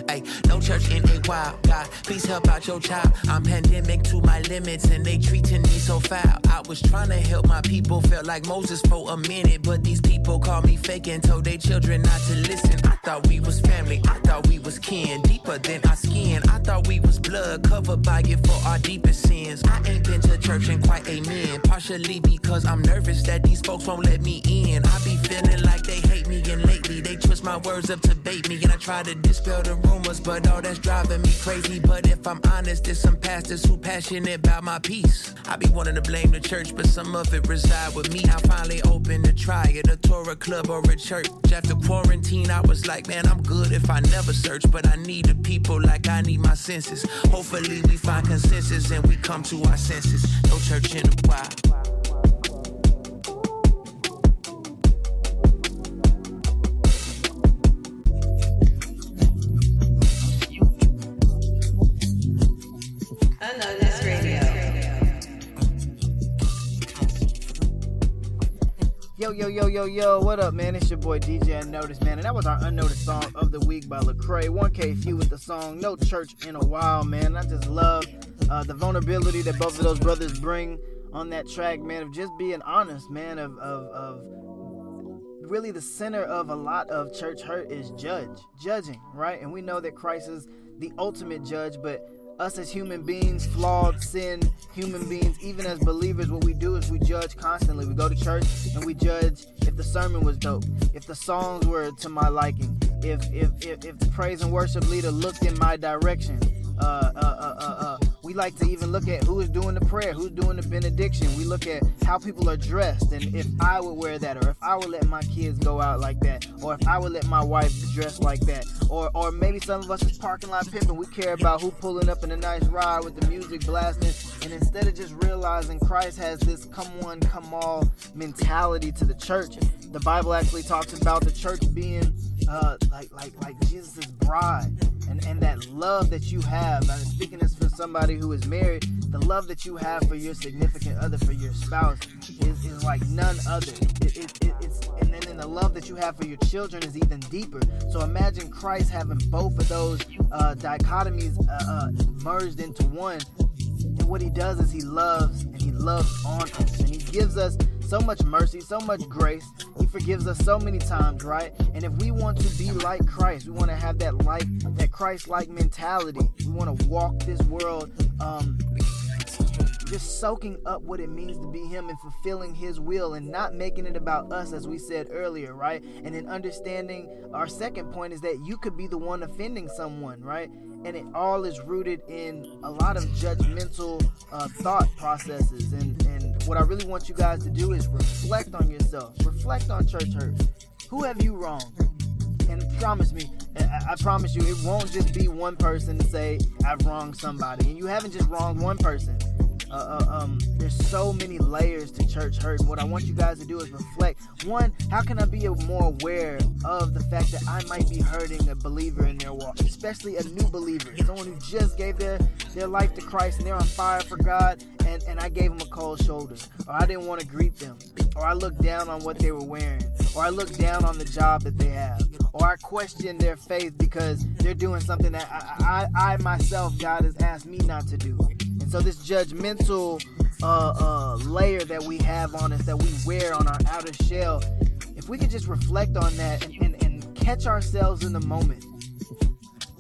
Speaker 14: hey, no church in a while. God, please help out your child. I'm pandemic to my limits, and they treating me so foul. I was trying to help my people, felt like Moses for a minute, but these people call me fake and told their children not to listen. I thought we was family, I thought we was kin, deeper than our skin. I thought we was blood covered by it for our deepest sins. I ain't been to church in quite a minute, partially because I'm nervous that these folks won't let me in. I be feeling and lately they twist my words up to bait me, and I try to dispel the rumors, but all that's driving me crazy. But if I'm honest, there's some pastors who passionate about my peace. I be wanting to blame the church, but some of it reside with me. I finally opened to try it, a Torah club or a church. After quarantine, I was like, man, I'm good if I never search, but I need the people like I need my senses. Hopefully we find consensus and we come to our senses. No church in a while.
Speaker 18: Yo, yo, yo, yo, what up, man? It's your boy DJ Unnoticed, man. And that was our unnoticed song of the week by Lecrae. 1K Phew with the song No Church in a While, man. I just love uh, the vulnerability that both of those brothers bring on that track, man, of just being honest, man, of, of, of really the center of a lot of church hurt is judge, judging, right? And we know that Christ is the ultimate judge, but us as human beings, flawed, sin human beings, even as believers, what we do is we judge constantly. We go to church and we judge if the sermon was dope, if the songs were to my liking, if if if, if the praise and worship leader looked in my direction. Uh, uh, uh, uh, uh. We like to even look at who is doing the prayer, who's doing the benediction. We look at how people are dressed, and if I would wear that, or if I would let my kids go out like that, or if I would let my wife dress like that, or or maybe some of us is parking lot pimping. We care about who pulling up in a nice ride with the music blasting, and instead of just realizing Christ has this come one, come all mentality to the church, the Bible actually talks about the church being uh, like like like Jesus' bride, and and that love that you have. I'm speaking this for somebody who is married. The love that you have for your significant other, for your spouse, is, is like none other. It, it, it, it's and then and the love that you have for your children is even deeper. So imagine Christ having both of those uh, dichotomies uh, uh, merged into one. And what he does is he loves and he loves on us and he gives us so much mercy, so much grace. He forgives us so many times, right? And if we want to be like Christ, we want to have that like that Christ-like mentality. We want to walk this world um just soaking up what it means to be him and fulfilling his will and not making it about us as we said earlier right and then understanding our second point is that you could be the one offending someone right and it all is rooted in a lot of judgmental uh, thought processes and and what i really want you guys to do is reflect on yourself. Reflect on church hurt. Who have you wronged? And promise me, I, promise you, it won't just be one person to say I've wronged somebody, and you haven't just wronged one person. Uh, uh, um, there's so many layers to church hurt. And what I want you guys to do is reflect. One, how can I be more aware of the fact that I might be hurting a believer in their walk, especially a new believer, someone who just gave their their life to Christ and they're on fire for God, and and I gave them a cold shoulder, or I didn't want to greet them, or I looked down on what they were wearing, or I looked down on the job that they have, or I questioned their faith because they're doing something that I, I, I myself, God has asked me not to do. So this judgmental uh, uh, layer that we have on us, that we wear on our outer shell, if we could just reflect on that and, and, and catch ourselves in the moment.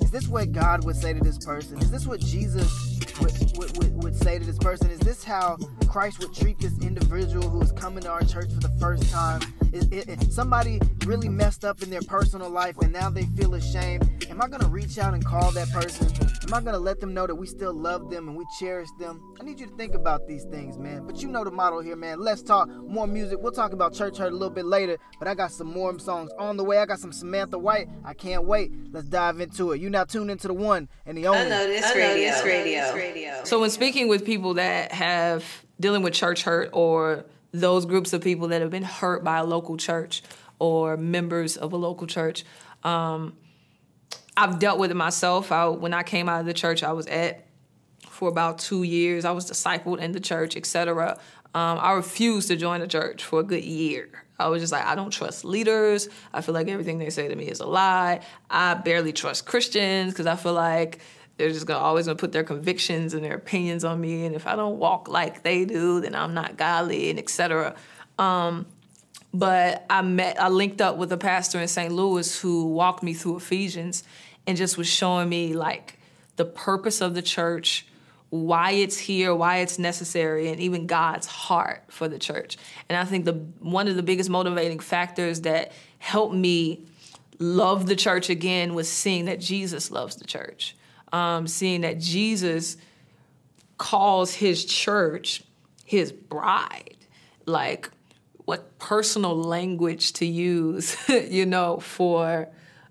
Speaker 18: Is this what God would say to this person? Is this what Jesus would, would, would, would say to this person? Is this how Christ would treat this individual who is coming to our church for the first time? Is, it, it- somebody really messed up in their personal life and now they feel ashamed? Am I going to reach out and call that person? Am I going to let them know that we still love them and we cherish them? I need you to think about these things, man. But you know the model here, man. Let's talk more music. We'll talk about church hurt a little bit later, but I got some more songs on the way. I got some Samantha White. I can't wait. Let's dive into it. You now tuned into the one and the only.
Speaker 3: Unnoticed Radio. Unnoticed Radio.
Speaker 33: So when speaking with people that have dealing with church hurt or those groups of people that have been hurt by a local church or members of a local church. Um, I've dealt with it myself. I, when I came out of the church I was at for about two years, I was discipled in the church, etc. Um, I refused to join the church for a good year. I was just like, I don't trust leaders. I feel like everything they say to me is a lie. I barely trust Christians because I feel like they're just gonna always gonna put their convictions and their opinions on me, and if I don't walk like they do, then I'm not godly, and etc. Um, but I met, I linked up with a pastor in St. Louis who walked me through Ephesians, and just was showing me like the purpose of the church, why it's here, why it's necessary, and even God's heart for the church. And I think the one of the biggest motivating factors that helped me love the church again was seeing that Jesus loves the church um, seeing that Jesus calls his church his bride. Like, what personal language to use, you know, for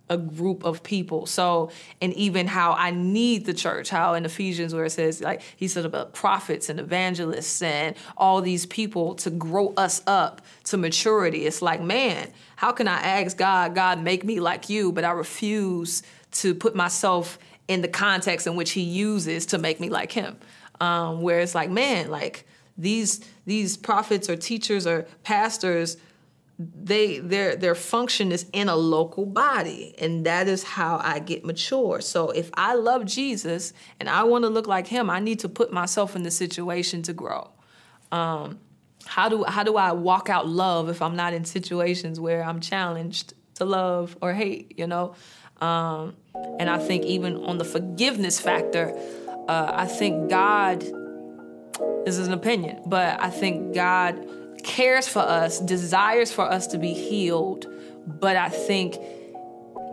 Speaker 33: a group of people. So, and even how I need the church, how in Ephesians, where it says, like, he said about prophets and evangelists and all these people to grow us up to maturity. It's like, man, how can I ask God, God, make me like you, but I refuse to put myself in the context in which he uses to make me like him. Um, where it's like, man, like these these prophets or teachers or pastors, they their their function is in a local body, and that is how I get mature. So if I love Jesus and I want to look like him, I need to put myself in the situation to grow. Um, how do how do I walk out love if I'm not in situations where I'm challenged to love or hate? You know. Um, and I think even on the forgiveness factor, uh, I think God, this is an opinion, but I think God cares for us, desires for us to be healed, but I think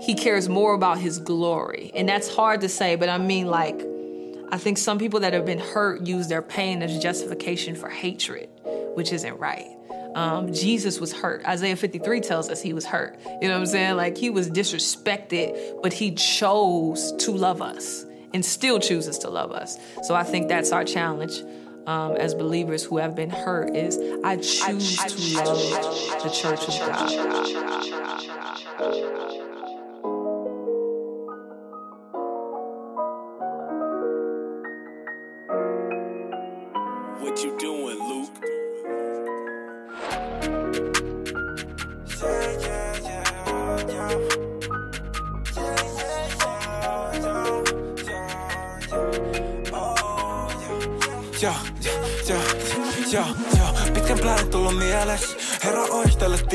Speaker 33: he cares more about his glory. And that's hard to say, but I mean, like, I think some people that have been hurt use their pain as justification for hatred, which isn't right. Um, Jesus was hurt. Isaiah 53 tells us he was hurt. You know what I'm saying? Like he was disrespected, but he chose to love us and still chooses to love us. So I think that's our challenge um, as believers who have been hurt is I choose to love the church of God.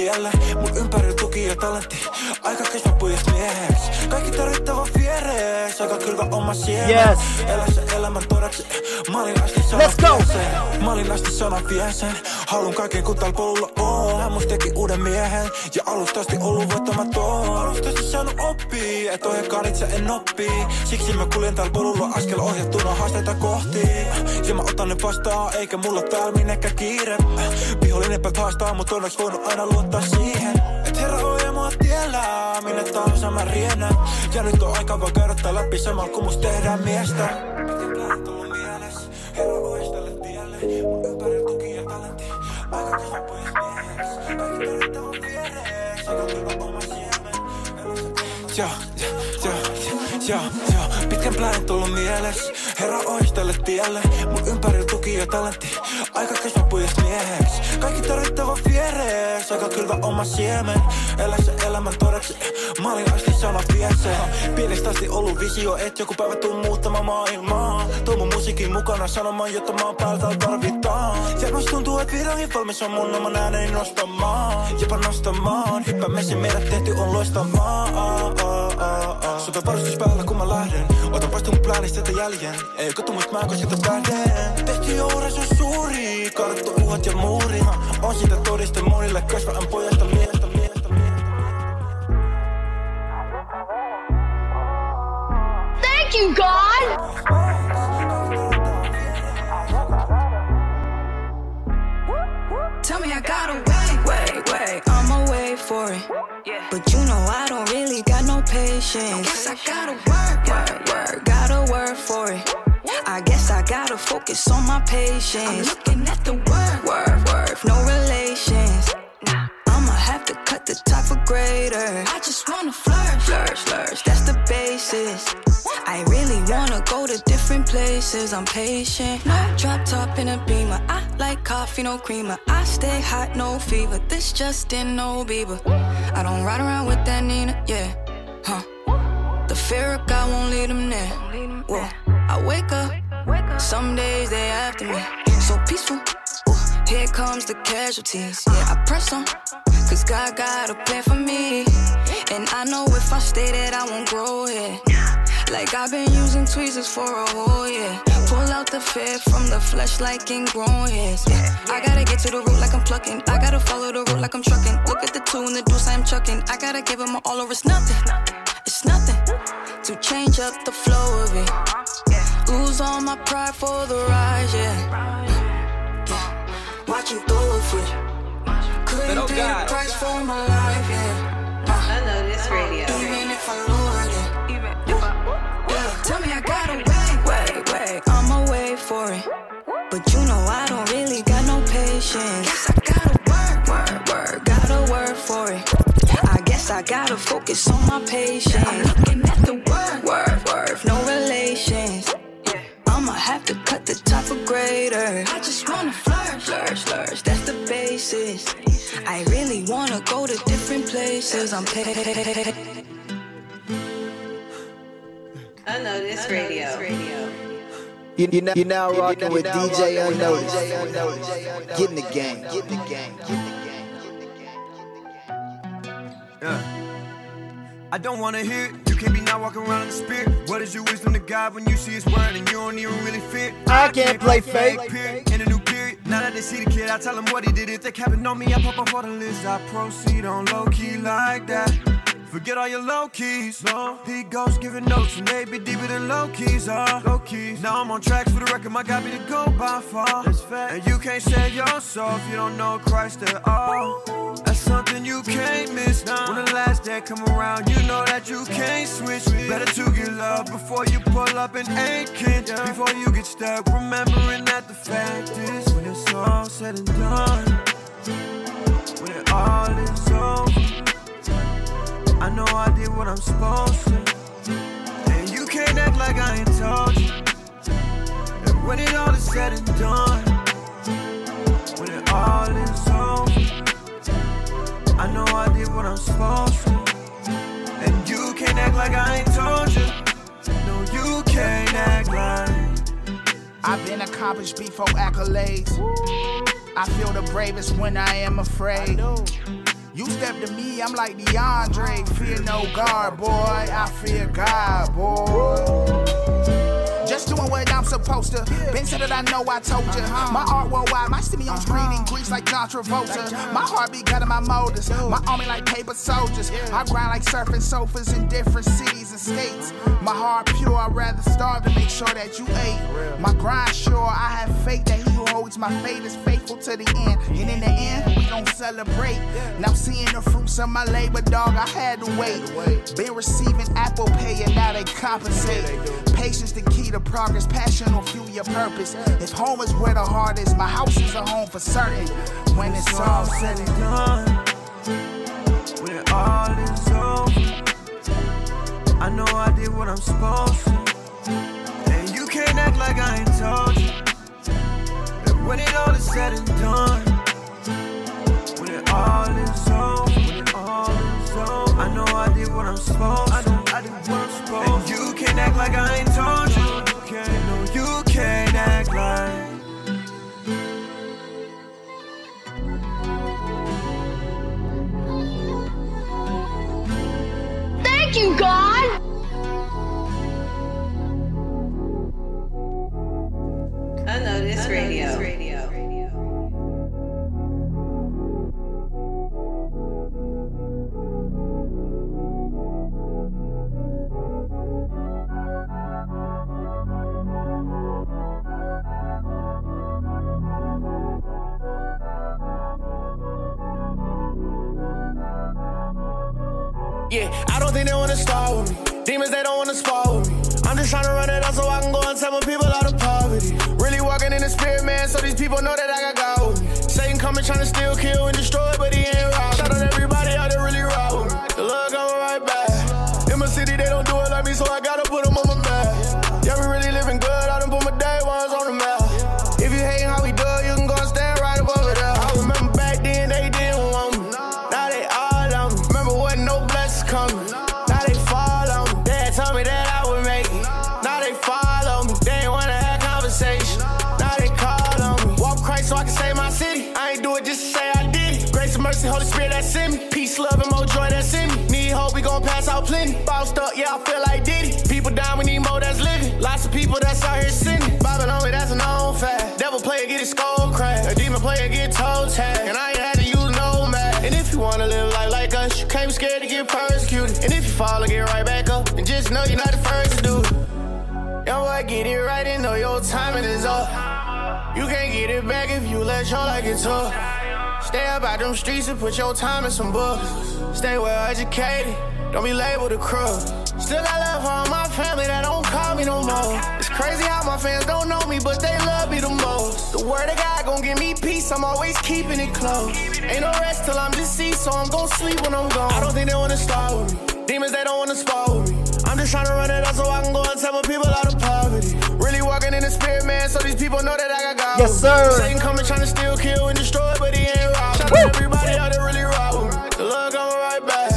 Speaker 34: Tielle. Mun ympärillä tuki ja talentti. Aika kasva pujat mieheksi. Kaikki tarvittava vierees. Aika kylvä oma siemen.
Speaker 18: Yes.
Speaker 34: Elä se elämän todeksi. Mä olin asti sana
Speaker 18: Let's go.
Speaker 34: Viesen. Mä olin asti sana viesen. Haluun kaiken kun tällä polulla on. Hän musta teki uuden miehen. Ja alusta asti ollut voittamaton. Alusta asti saanut oppii. Et ohjekaan itse en oppii. Siksi mä kuljen tällä polulla askel ohjattuna haasteita kohti. Ja mä otan ne vastaan. Eikä mulla täällä minnekään kiire. Vihollinen päät haastaa, mut onneksi voinut aina luottaa siihen. Tiellä. Minne tahansa mä riennän. Ja nyt on aika vaan käydä tää läpi samalla kun musta tehdään miestä. Plaanin tullut mieles. Herra ohjaa tälle tielle. Mun ympärillä tuki ja talentti. Aika kasva pois mieheksi. Kaikki. Aika kylvä oma siemen. Joo, joo, joo, joo, joo. Pitkän plaanin tullut mieles. Herra ois tälle tielle. Mun ympärillä tuki ja talentti. Aika kasva pujat mieheksi. Kaikki tarvittava vierees. Aika kylvä oma siemen. Elä se elämän todeksi. Mä olin asti sana vieseen. Pienestä asti ollut visio, et joku päivä tuu muuttamaan maailmaa. Tuo mun musiikin mukana sanomaan, jotta oon päältä tarvitaan. Ja musta tuntuu, et vihdoinkin valmis on mun oman ääneni nostamaan. Jopa nostamaan. Hyppä messi meidät tehty on loistavaa. Sota varustus päällä kun mä lähden. Otan pois mun pläänistä tätä jäljen. Ei kotu mut mä kosketa tähden. Tehty jo uras on suuri. Kaadettu uhat ja muurit. On siitä todiste monille kasvaan pojasta miestä. miestä.
Speaker 19: Thank you, God!
Speaker 35: Tell me I gotta wait, wait, wait. I'ma wait for it. But you know I don't really patience. Guess I gotta work, work, work. Gotta work for it. I guess I gotta focus on my patience. I'm looking at the word, word, word, no relations. I'ma have to cut the top for greater. I just wanna flourish, flourish, flourish. That's the basis. I really wanna go to different places. I'm patient. No drop top in a beamer. I like coffee, no creamer. I stay hot, no fever. This just in, no Bieber. I don't ride around with that Nina, yeah. Huh. The fear of God won't lead them there. Whoa. I wake up. Some days they after me. So peaceful. Ooh, here comes the casualties. Yeah, I press on. Cause God got a plan for me. And I know if I stay that I won't grow here. Like I've been using tweezers for a whole year. Pull out the fear from the flesh like ingrown hairs. Yeah. I gotta get to the root like I'm plucking. I gotta follow the route like I'm trucking. Look at the two and the deuce I'm chucking. I gotta give them all or it's nothing. It's nothing to change up the flow of it. Uh-huh. Lose all my pride for the rise, yeah. yeah. Watch you go for it. Couldn't
Speaker 8: oh
Speaker 35: pay the price for my life, yeah. Uh.
Speaker 3: I know this radio.
Speaker 35: Patience. Guess I gotta work, work, work. Gotta work for it. I guess I gotta focus on my patience. I'm looking at the word, word, word. No relations. I'ma have to cut the top of grader. I just wanna flourish, flourish, flourish. That's the basis. I really wanna go to different places. I'm paid.
Speaker 3: I know this radio.
Speaker 2: You, you, now, you now rocking with DJ Unnoticed. Get in the game. Get in the game. Get in the
Speaker 36: Yeah. I don't wanna hear it. You can't be not walking around in the spirit. What is your wisdom to God when you see His word and you don't even really fit?
Speaker 2: I can't play fake.
Speaker 36: Period. In a new period. Now that they see the kid, I tell them what he did. If they capping on me, I pop up on the list. I proceed on low key like that. Forget all your low keys. Low. The ghost giving notes and they be deeper than low keys are. Low keys. Now I'm on tracks for the record. My God be to go by far. That's fact. And you can't save yourself. if you don't know Christ at all. That's something you can't miss. When the last day come around, you know that you can't switch. Better to get love before you pull up and aching. Before you get stuck, remembering that the fact is when it's all said and done, when it all is over. I know I did what I'm supposed to. And you can't act like I ain't told you. And when it all is said and done, when it all is over, I know I did what I'm supposed to. And you can't act like I ain't told you. No, you can't act like.
Speaker 5: I've been accomplished before accolades. I feel the bravest when I am afraid. You step to me, I'm like DeAndre. Fear no guard, boy. I fear God, boy. Just doing what I'm supposed to. Been said that I know I told you. My art worldwide, my city on screen in Grease like John Travolta. My heartbeat guiding my motors. My army like paper soldiers. I grind like surfing sofas in different cities and states. My heart pure, I'd rather starve to make sure that you ate. My grind sure, I have faith that he who holds my fate is faithful to the end. And in the end, we gon' celebrate. Now seeing the fruits of my labor, dog, I had to wait. Been receiving Apple Pay and now they compensate. Patience the key to progress, passion will fuel your purpose. If home is where the heart is, my house is a home for certain. When it's all said and done,
Speaker 36: when it all is over. I know I did what I'm supposed to. And you can't act like I ain't told you. And when it all is said and done, when it all is over, when it all is over, I know I did what I'm supposed to. I, I did what I'm supposed and you can't act like I ain't told you.
Speaker 37: Yeah, I don't think they wanna start with me. Demons, they don't wanna spar with me. I'm just trying to run it up so I can go and tell my people
Speaker 3: sinning. Babylon, that's a known fact. Devil player get his skull cracked. A demon player get toe tagged. And I ain't had to use no math. And if you wanna live life like us, you can't be scared to get persecuted. And if you fall and get right back up, And just know you're not the first to do it. Young boy, get it right and know your timing is up. You can't get it back if you let your life get tough. Stay up out them streets and put your time in some books. Stay well educated, don't be labeled a crook. Still got love for all my family that don't call me no more. Crazy how my fans don't know me, but they love me the most. The word of God gon' give me peace, I'm always keeping it close. Ain't no rest till I'm deceased, so I'm gon' sleep when I'm gone. I don't think they wanna start with me. Demons, they don't wanna spar with me. I'm just tryna run it up so I can go and tell my people out of poverty. Really walking in the spirit, man, so these people know that I got God.
Speaker 18: Yes, sir.
Speaker 3: Satan coming trying to steal, kill, and destroy, but he ain't robbing. Shout out to everybody out there really me. The love coming right back.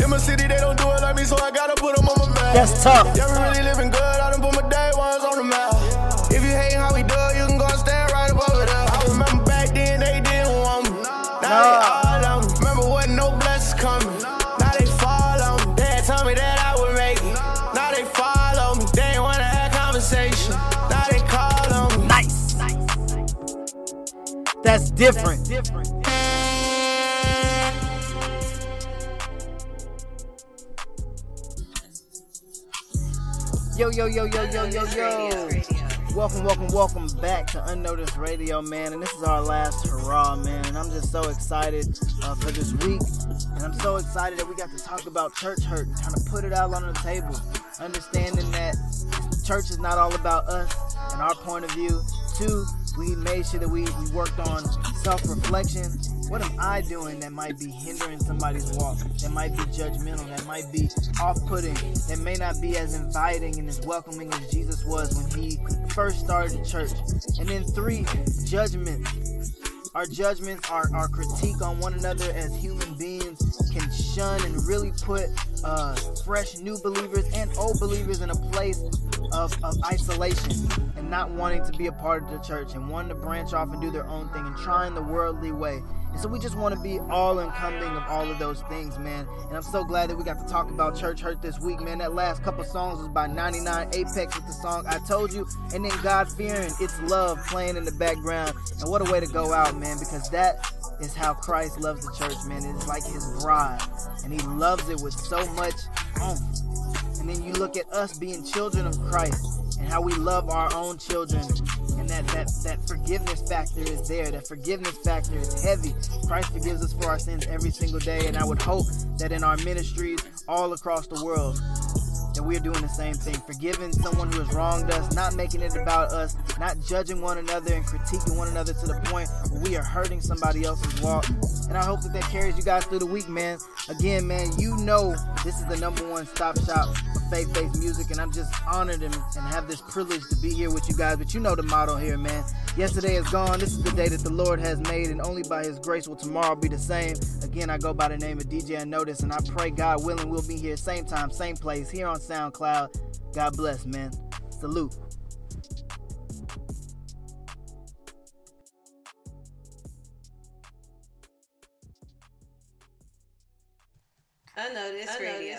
Speaker 3: In my city, they don't do it like me, so I gotta put them on my map.
Speaker 18: That's tough.
Speaker 3: Yeah, we really living good.
Speaker 18: That's different. Yo, yo, yo, yo, yo, yo, yo. Welcome, welcome, welcome back to Unnoticed Radio, man. And this is our last hurrah, man. And I'm just so excited uh, for this week. And I'm so excited that we got to talk about church hurt and kind of put it out on the table. Understanding that church is not all about us and our point of view. Two, we made sure that we, we worked on self-reflection. What am I doing that might be hindering somebody's walk? That might be judgmental, that might be off-putting, that may not be as inviting and as welcoming as Jesus was when he first started the church. And then three, judgment. Our judgments, our, our critique on one another as human beings can shun and really put uh, fresh new believers and old believers in a place of, of isolation and not wanting to be a part of the church and wanting to branch off and do their own thing and trying the worldly way. And so we just want to be all encompassing of all of those things, man. And I'm so glad that we got to talk about church hurt this week, man. That last couple songs was by 99 Apex with the song I Told You, and then God Fearing, It's Love playing in the background. And what a way to go out, man, because that is how Christ loves the church, man. It's like his bride, and he loves it with so much oomph. And then you look at us being children of Christ and how we love our own children and that, that, that forgiveness factor is there. That forgiveness factor is heavy. Christ forgives us for our sins every single day. And I would hope that in our ministries all across the world, that we are doing the same thing. Forgiving someone who has wronged us, not making it about us, not judging one another and critiquing one another to the point where we are hurting somebody else's walk. And I hope that that carries you guys through the week, man. Again, man, you know this is the number one stop shop for faith-based music, and I'm just honored and, and have this privilege to be here with you guys. But you know the motto here, man. Yesterday is gone. This is the day that the Lord has made, and only by His grace will tomorrow be the same. Again, I go by the name of DJ Unnoticed, and I pray God willing we'll be here same time, same place, here on SoundCloud. God bless, man. Salute.
Speaker 14: Unnoticed, Radio.